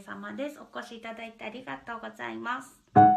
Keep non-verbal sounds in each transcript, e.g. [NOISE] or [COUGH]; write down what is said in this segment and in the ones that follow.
様です。お越しいただいてありがとうございます。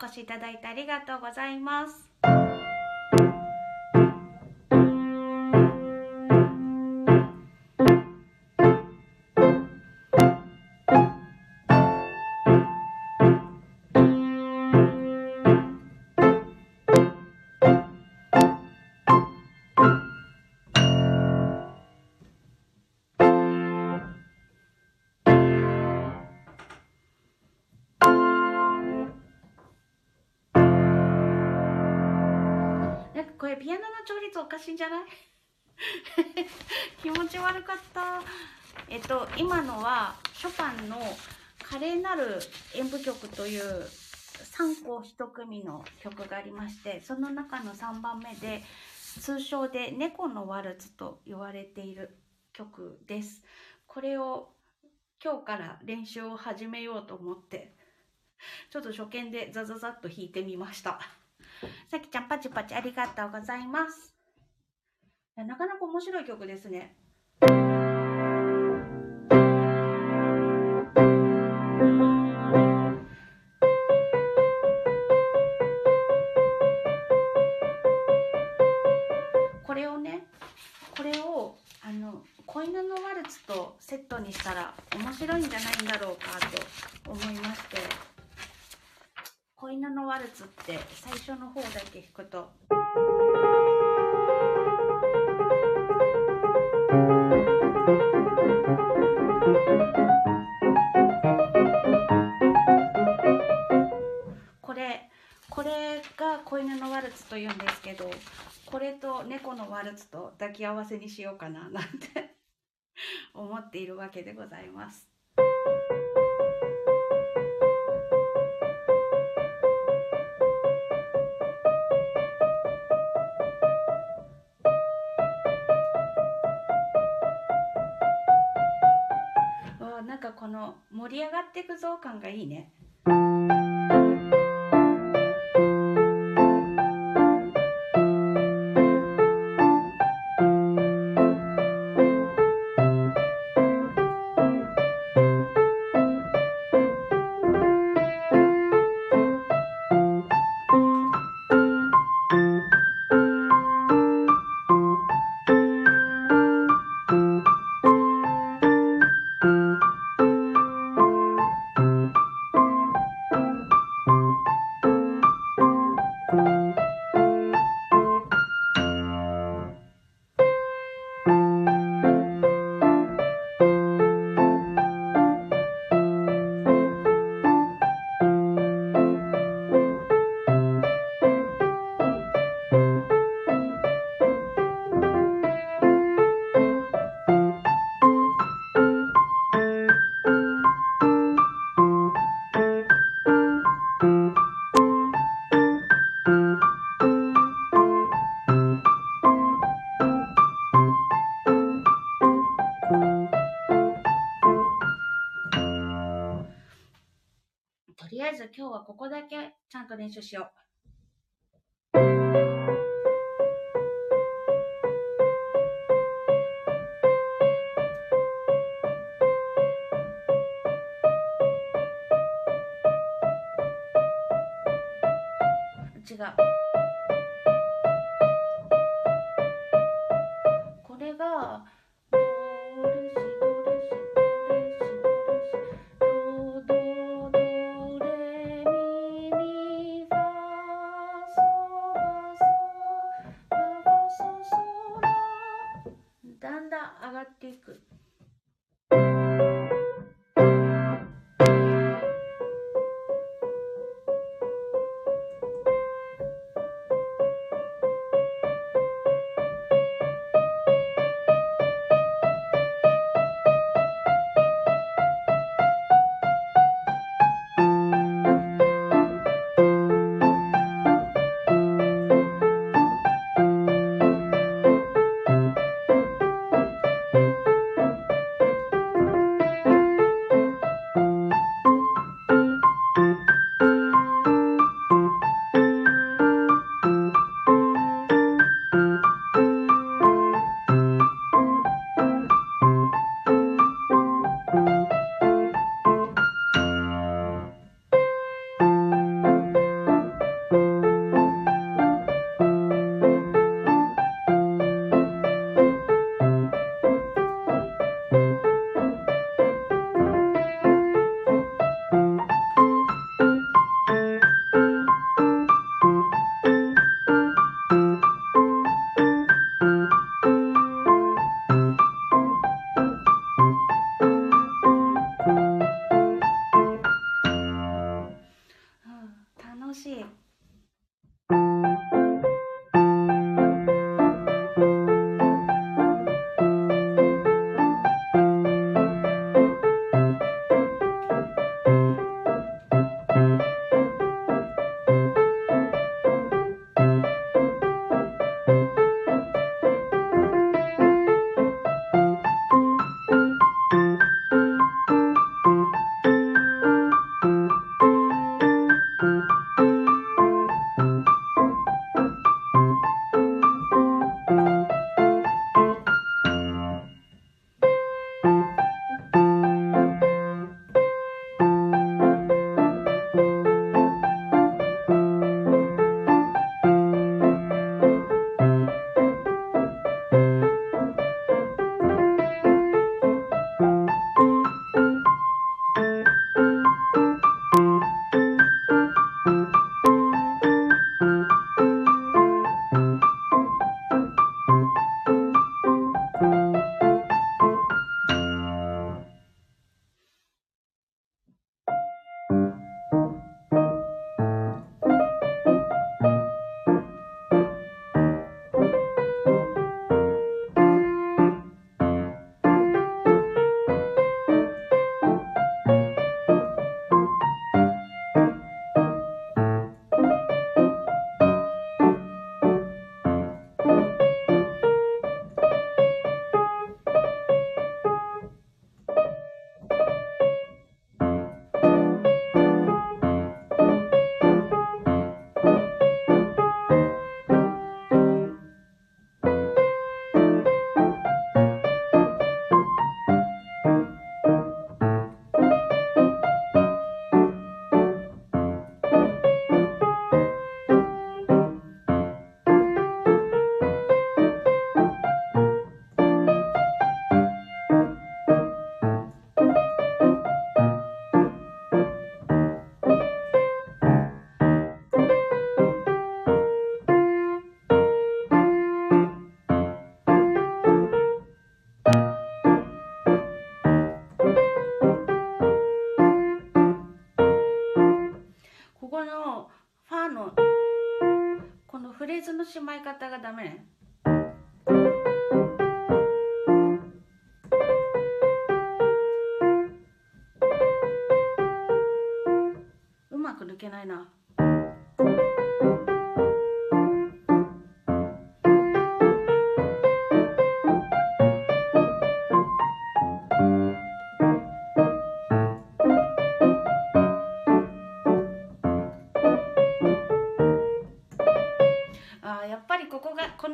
お越しいただいてありがとうございます。これピアノの調律おかしいんじゃない？[LAUGHS] 気持ち悪かった。えっと今のはショパンの「華麗なる演舞曲」という3項1組の曲がありましてその中の3番目で通称で「猫のワルツ」と言われている曲です。これを今日から練習を始めようと思ってちょっと初見でザザザッと弾いてみました。さきちゃんパチパチありがとうございます。なかなか面白い曲ですね。とこれこれが子犬のワルツというんですけどこれと猫のワルツと抱き合わせにしようかななんて [LAUGHS] 思っているわけでございます。っていくぞ感がいいね。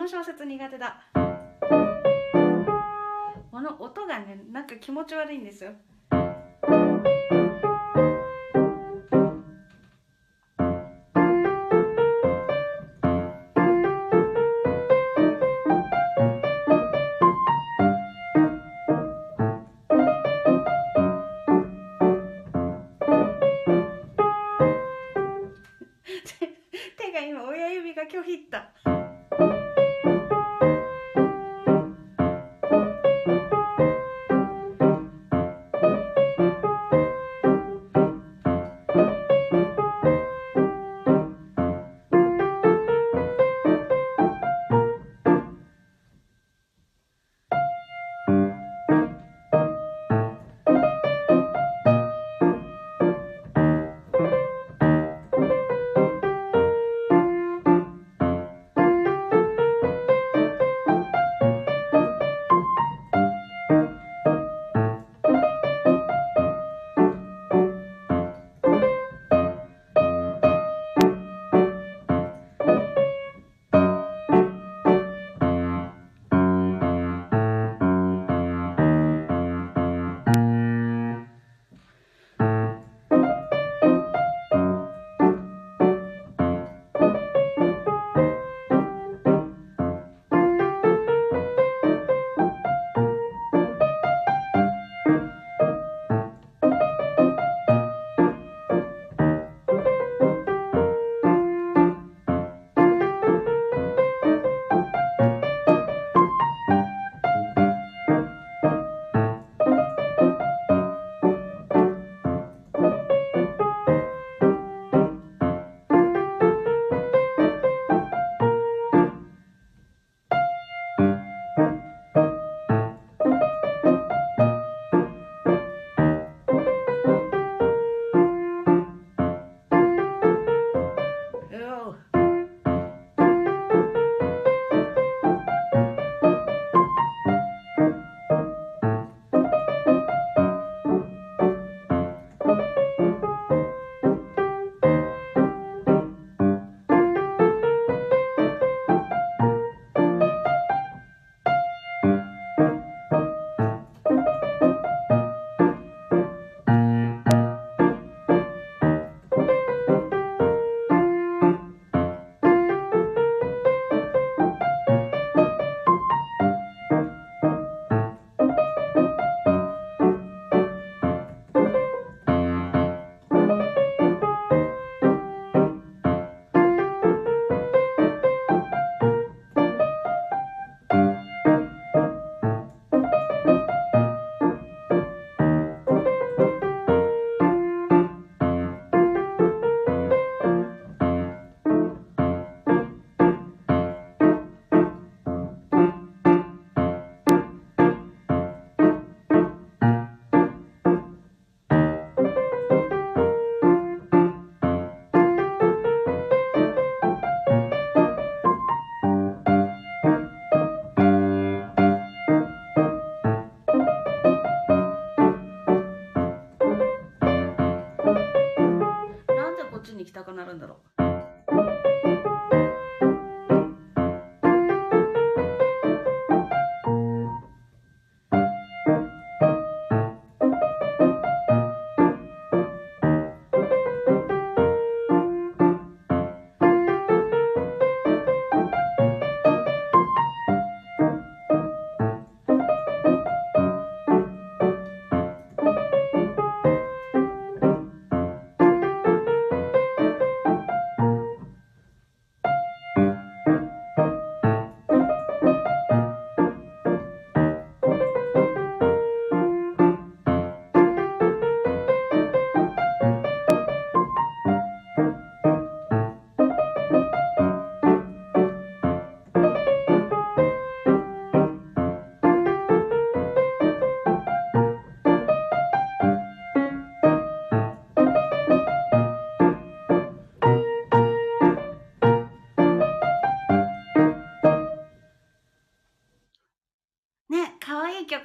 の小説苦手だ。この音がねなんか気持ち悪いんですよ。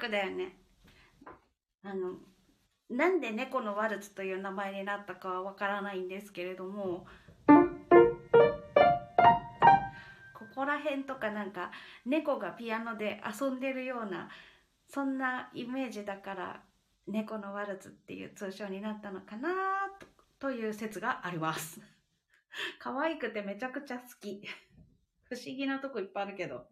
だよね。あのなんで猫のワルツという名前になったかはわからないんですけれどもここら辺とかなんか猫がピアノで遊んでるようなそんなイメージだから猫のワルツっていう通称になったのかなという説があります可愛くてめちゃくちゃ好き不思議なとこいっぱいあるけど。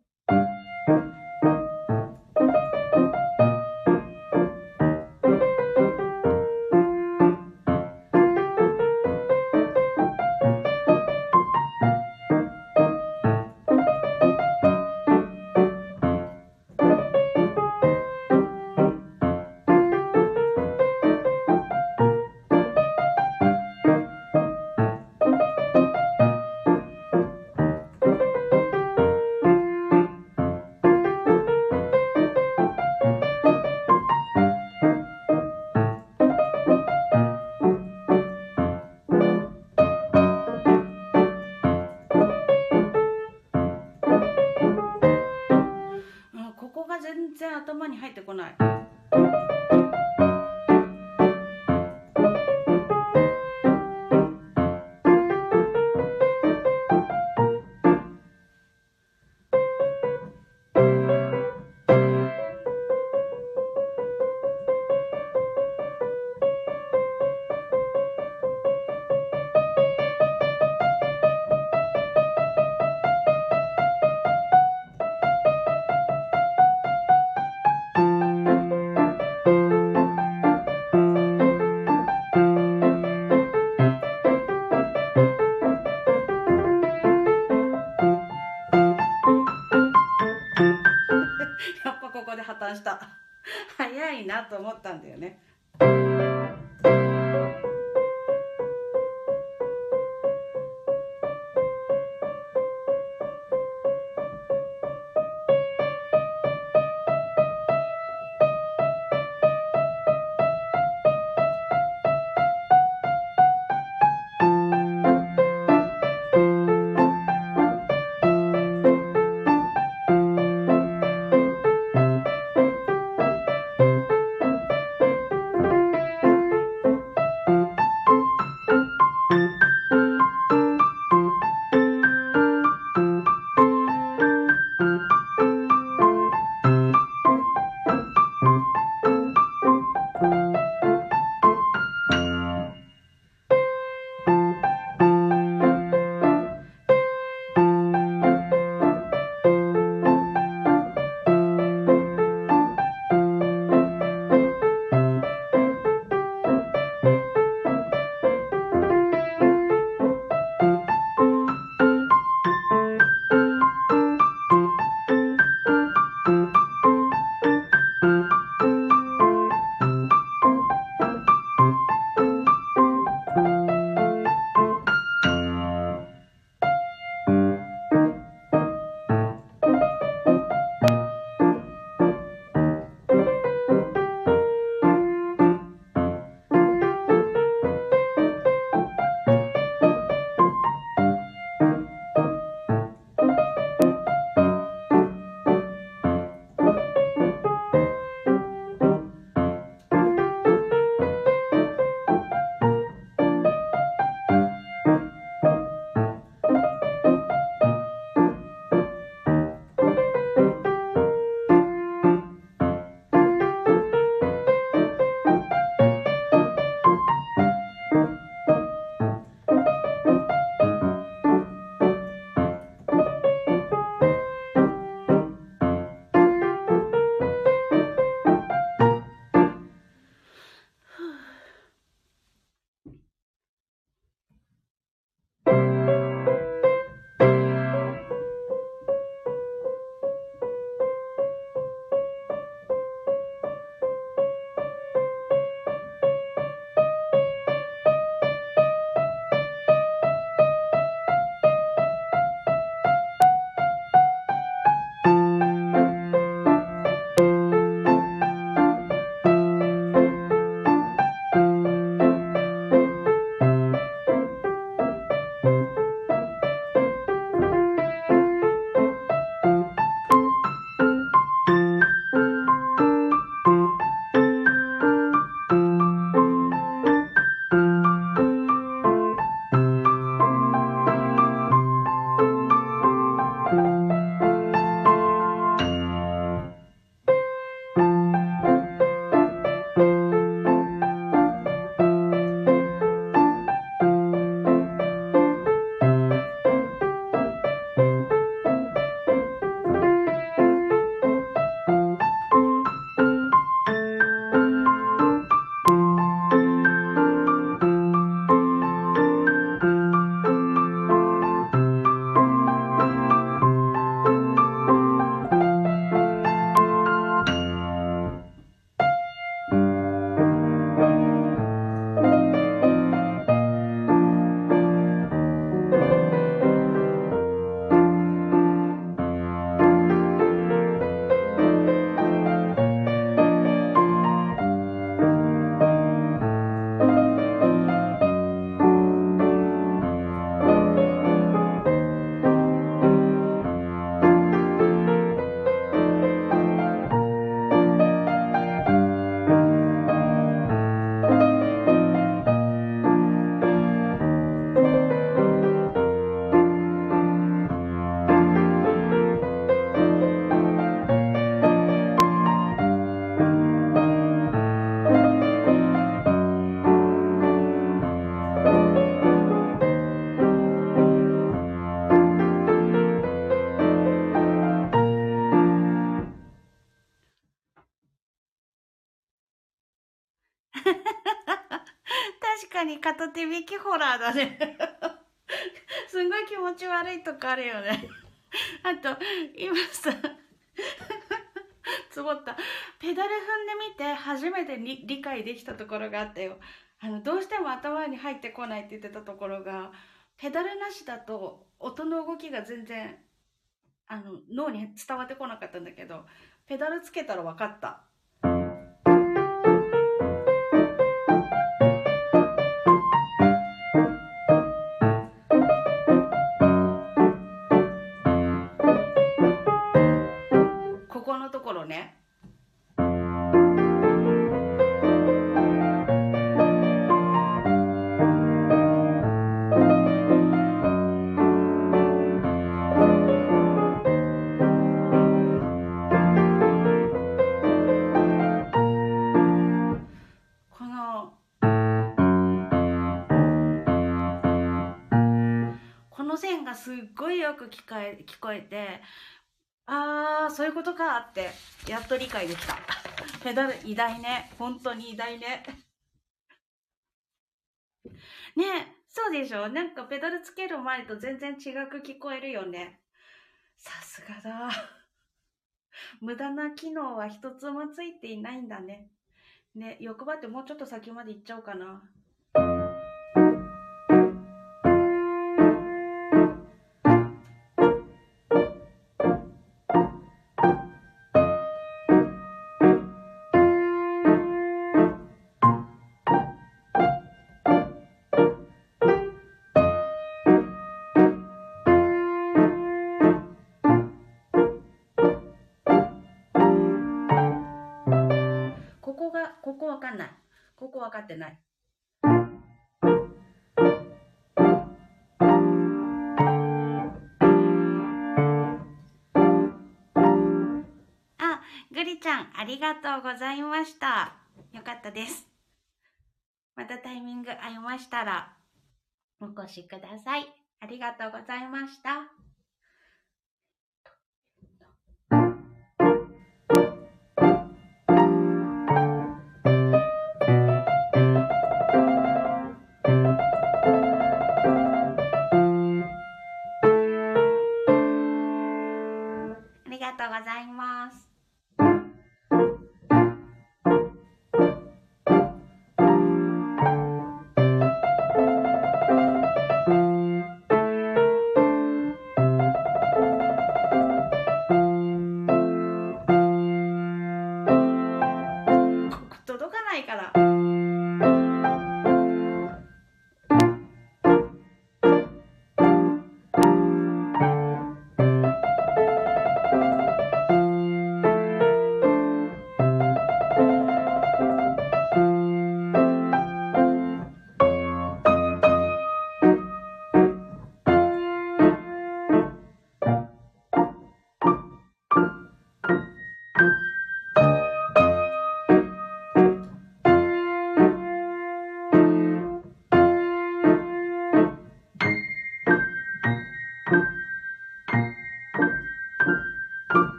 なと思ったんだよね。かに片手引きホラーだね。[LAUGHS] すんごい気持ち悪いとこあるよね。あと、今さ、つぼった。ペダル踏んでみて初めて理解できたところがあったよ。あの、どうしても頭に入ってこないって言ってたところが、ペダルなしだと音の動きが全然、あの、脳に伝わってこなかったんだけど、ペダルつけたら分かった。すっごいよく聞こえ聞こえてあーそういうことかってやっと理解できた。[LAUGHS] ペダル偉大ね。本当に偉大ね。[LAUGHS] ねそうでしょ？なんかペダルつける前と全然違く聞こえるよね。さすがだ。[LAUGHS] 無駄な機能は一つもついていないんだね。ね欲張ってもうちょっと先まで行っちゃおうかな。わかんない。ここ分かってない。あ、ぐりちゃん、ありがとうございました。よかったです。またタイミング合いましたら、お越しください。ありがとうございました。がとうございます。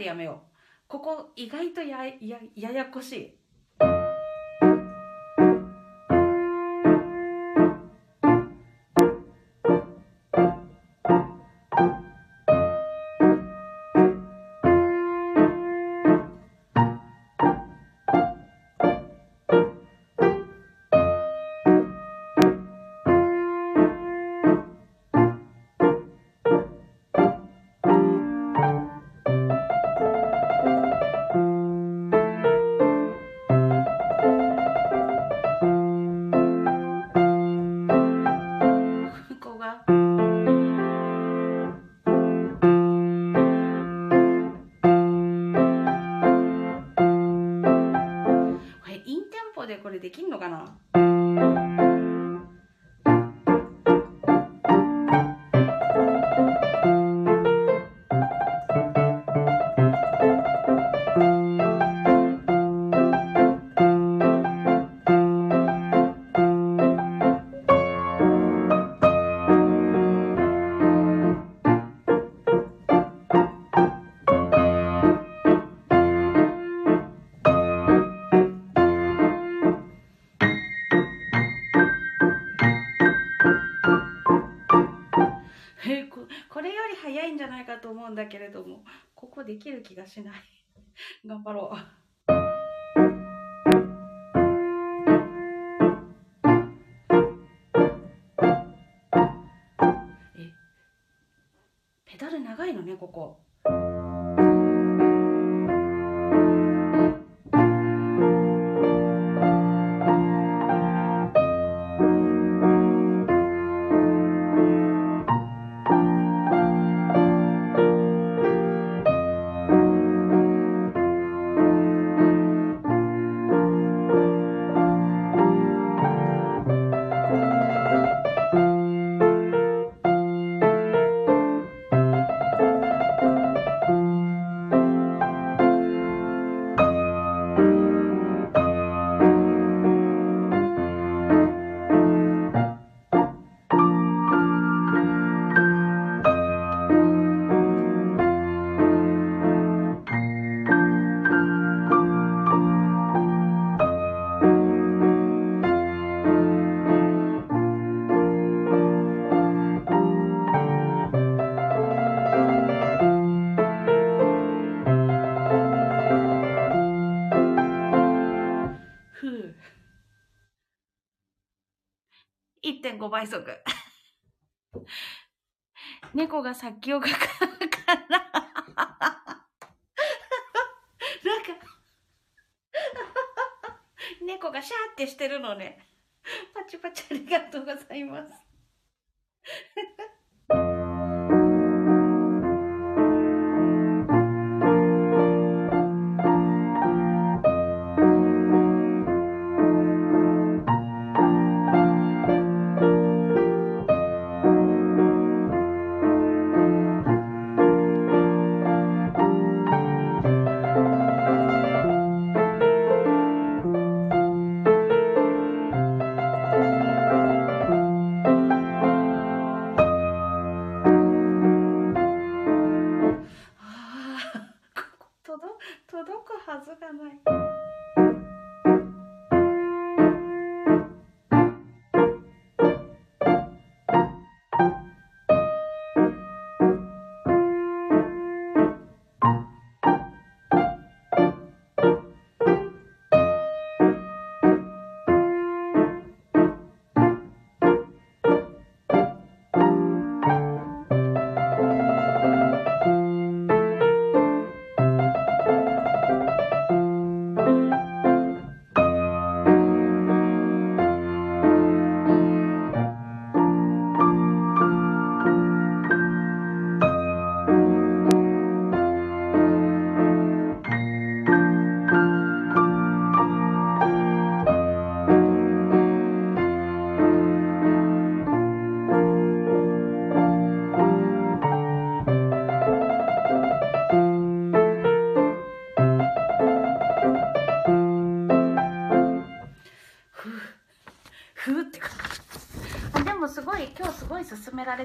でやめよう。ここ意外とややややこしい。気がしない。[LAUGHS] 頑張ろう。ペダル長いのね、ここ。5倍速。[LAUGHS] 猫が殺気をかかから。[LAUGHS] なんか、[LAUGHS] 猫がシャーってしてるのね。パチパチありがとうございます。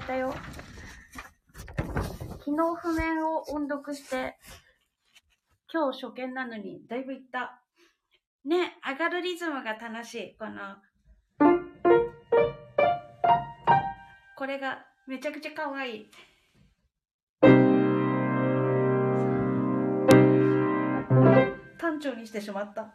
たよ。昨日譜面を音読して、今日初見なのに、だいぶいった。ね、上がるリズムが楽しい。この、これがめちゃくちゃ可愛い。単調にしてしまった。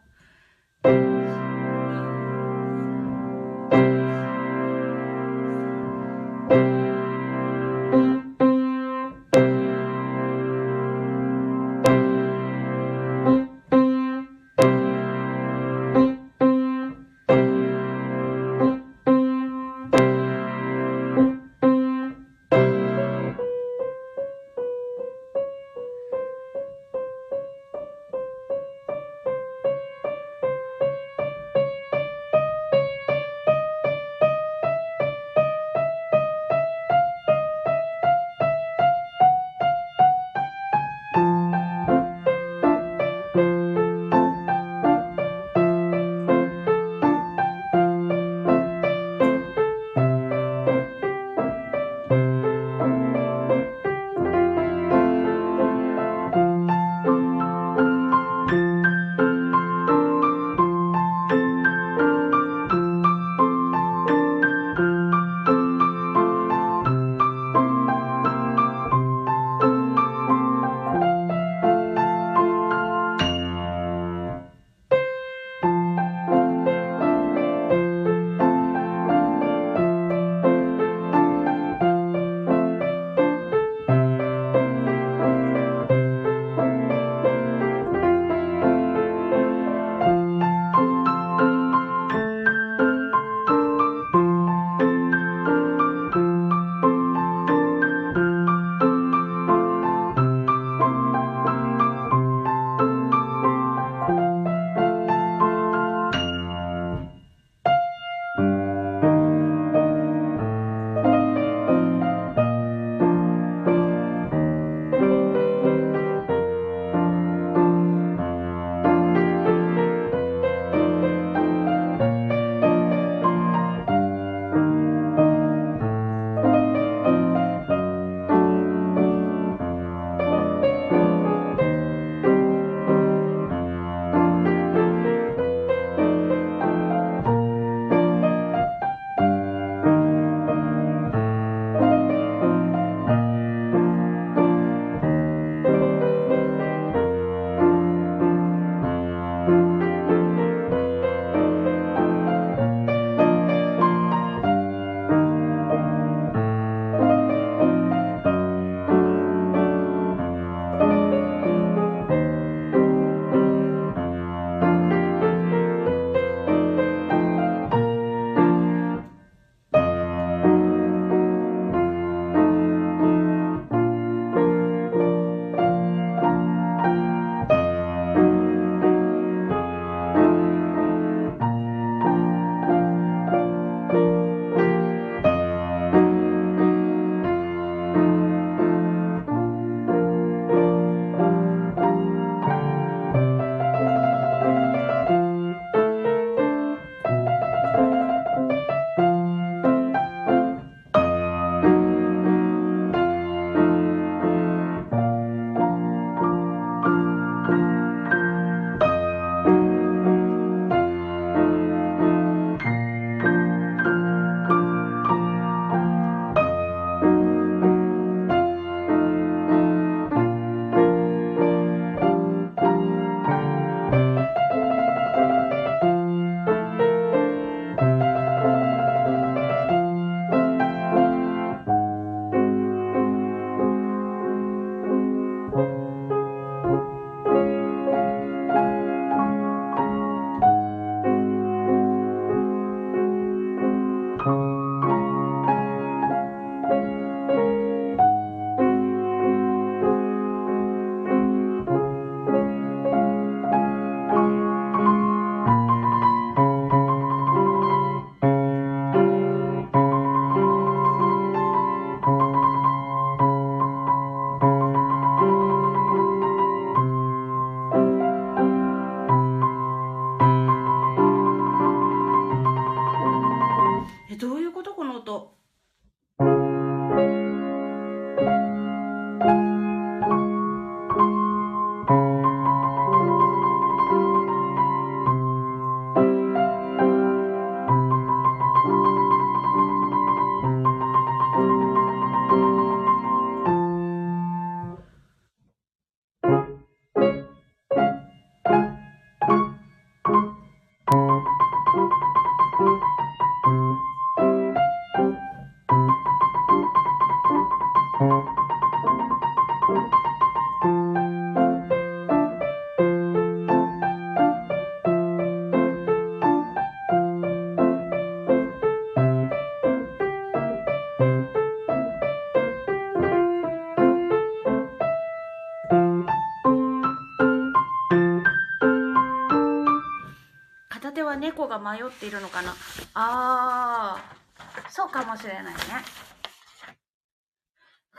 っているのかな？あー、そうかもしれないね。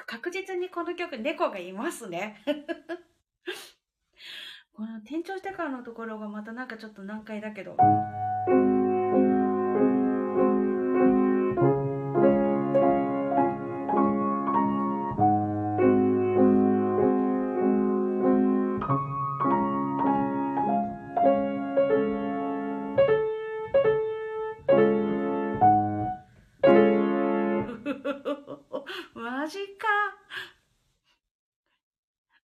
確実にこの曲猫がいますね。[LAUGHS] この転調してからのところがまたなんかちょっと難解だけど。マジか。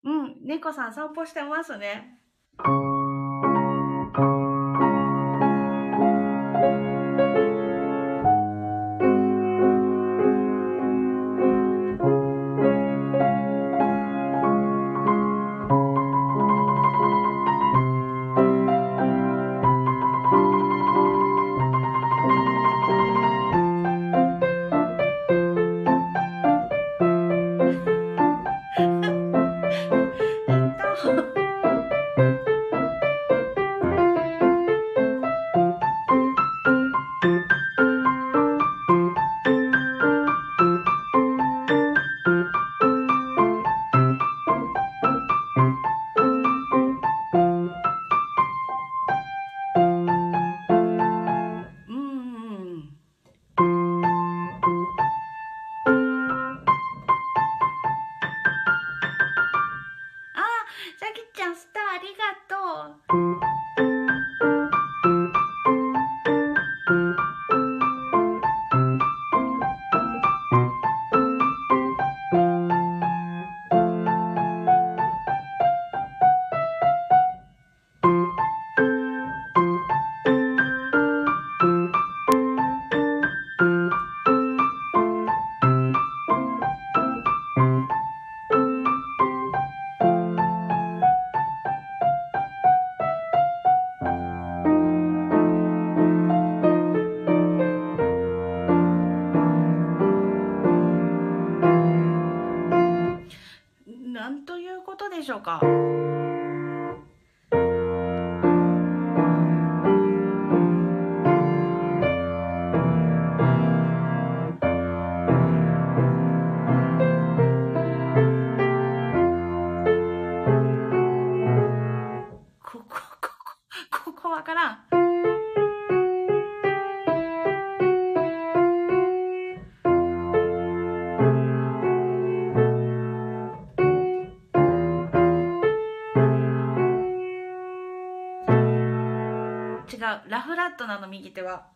うん、猫さん散歩してますね。ことットなの、右手は。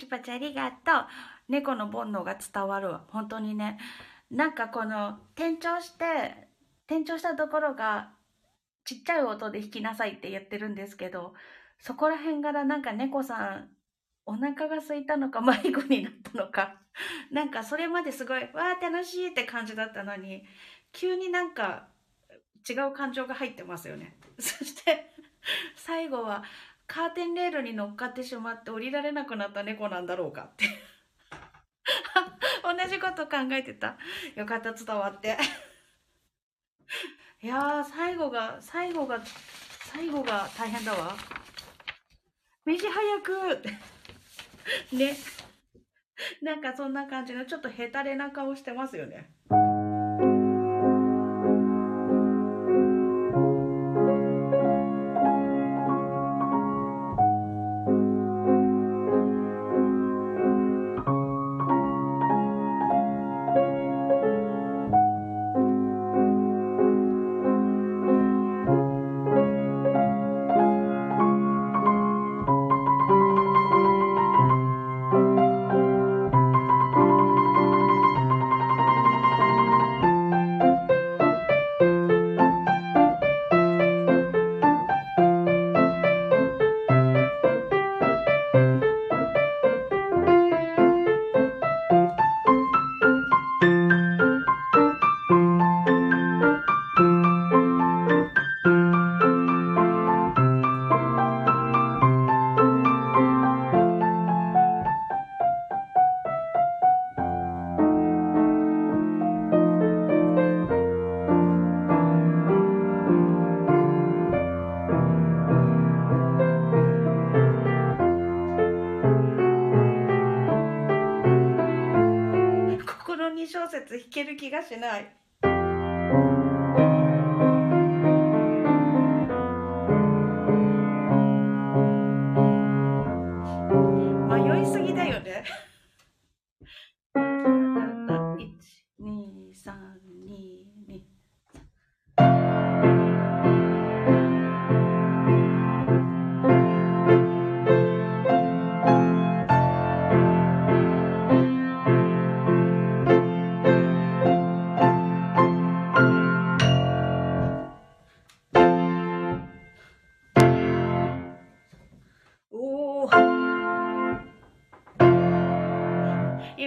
チパチありがとう。猫の煩悩が伝わるわ。本当にね。なんかこの、転調して、転調したところが、ちっちゃい音で弾きなさいって言ってるんですけど、そこら辺からなんか猫さん、お腹が空いたのか迷子になったのか、なんかそれまですごい、わー楽しいって感じだったのに、急になんか違う感情が入ってますよね。そして、最後は、カーテンレールに乗っかってしまって降りられなくなった猫なんだろうかって。[LAUGHS] 同じこと考えてた。よかった、伝わって。いやー、最後が、最後が、最後が大変だわ。飯早くってね。なんかそんな感じのちょっとヘタレな顔してますよね。ける気がしない。迷い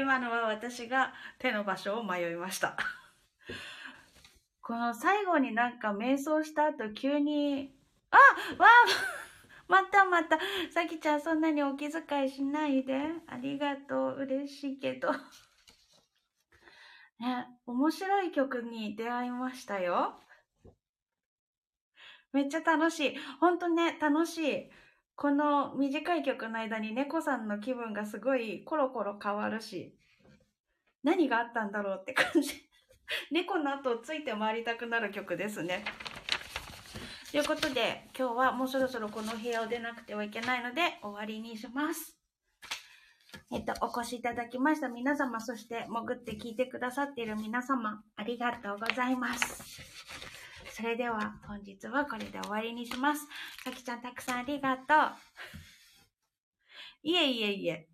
今のは私が手の場所を迷いました。この最後になんか瞑想した後急に、あわあまたまた、さきちゃんそんなにお気遣いしないで。ありがとう。嬉しいけど。ね、面白い曲に出会いましたよ。めっちゃ楽しい。ほんとね、楽しい。この短い曲の間に猫さんの気分がすごいコロコロ変わるし、何があったんだろうって感じ。[LAUGHS] 猫の後をついて回りたくなる曲ですね。ということで、今日はもうそろそろこの部屋を出なくてはいけないので終わりにします。えっと、お越しいただきました皆様、そして潜って聞いてくださっている皆様、ありがとうございます。それでは本日はこれで終わりにします。さきちゃんたくさんありがとう。[LAUGHS] いえいえいえ、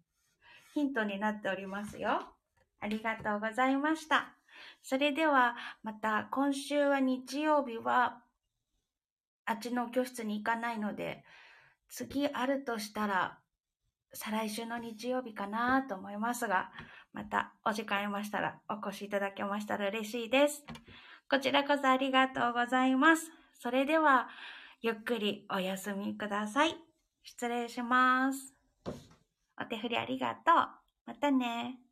ヒントになっておりますよ。ありがとうございました。それではまた今週は日曜日はあっちの教室に行かないので、次あるとしたら再来週の日曜日かなと思いますが、またお時間ありましたらお越しいただけましたら嬉しいです。こちらこそありがとうございます。それでは、ゆっくりお休みください。失礼します。お手振りありがとう。またね。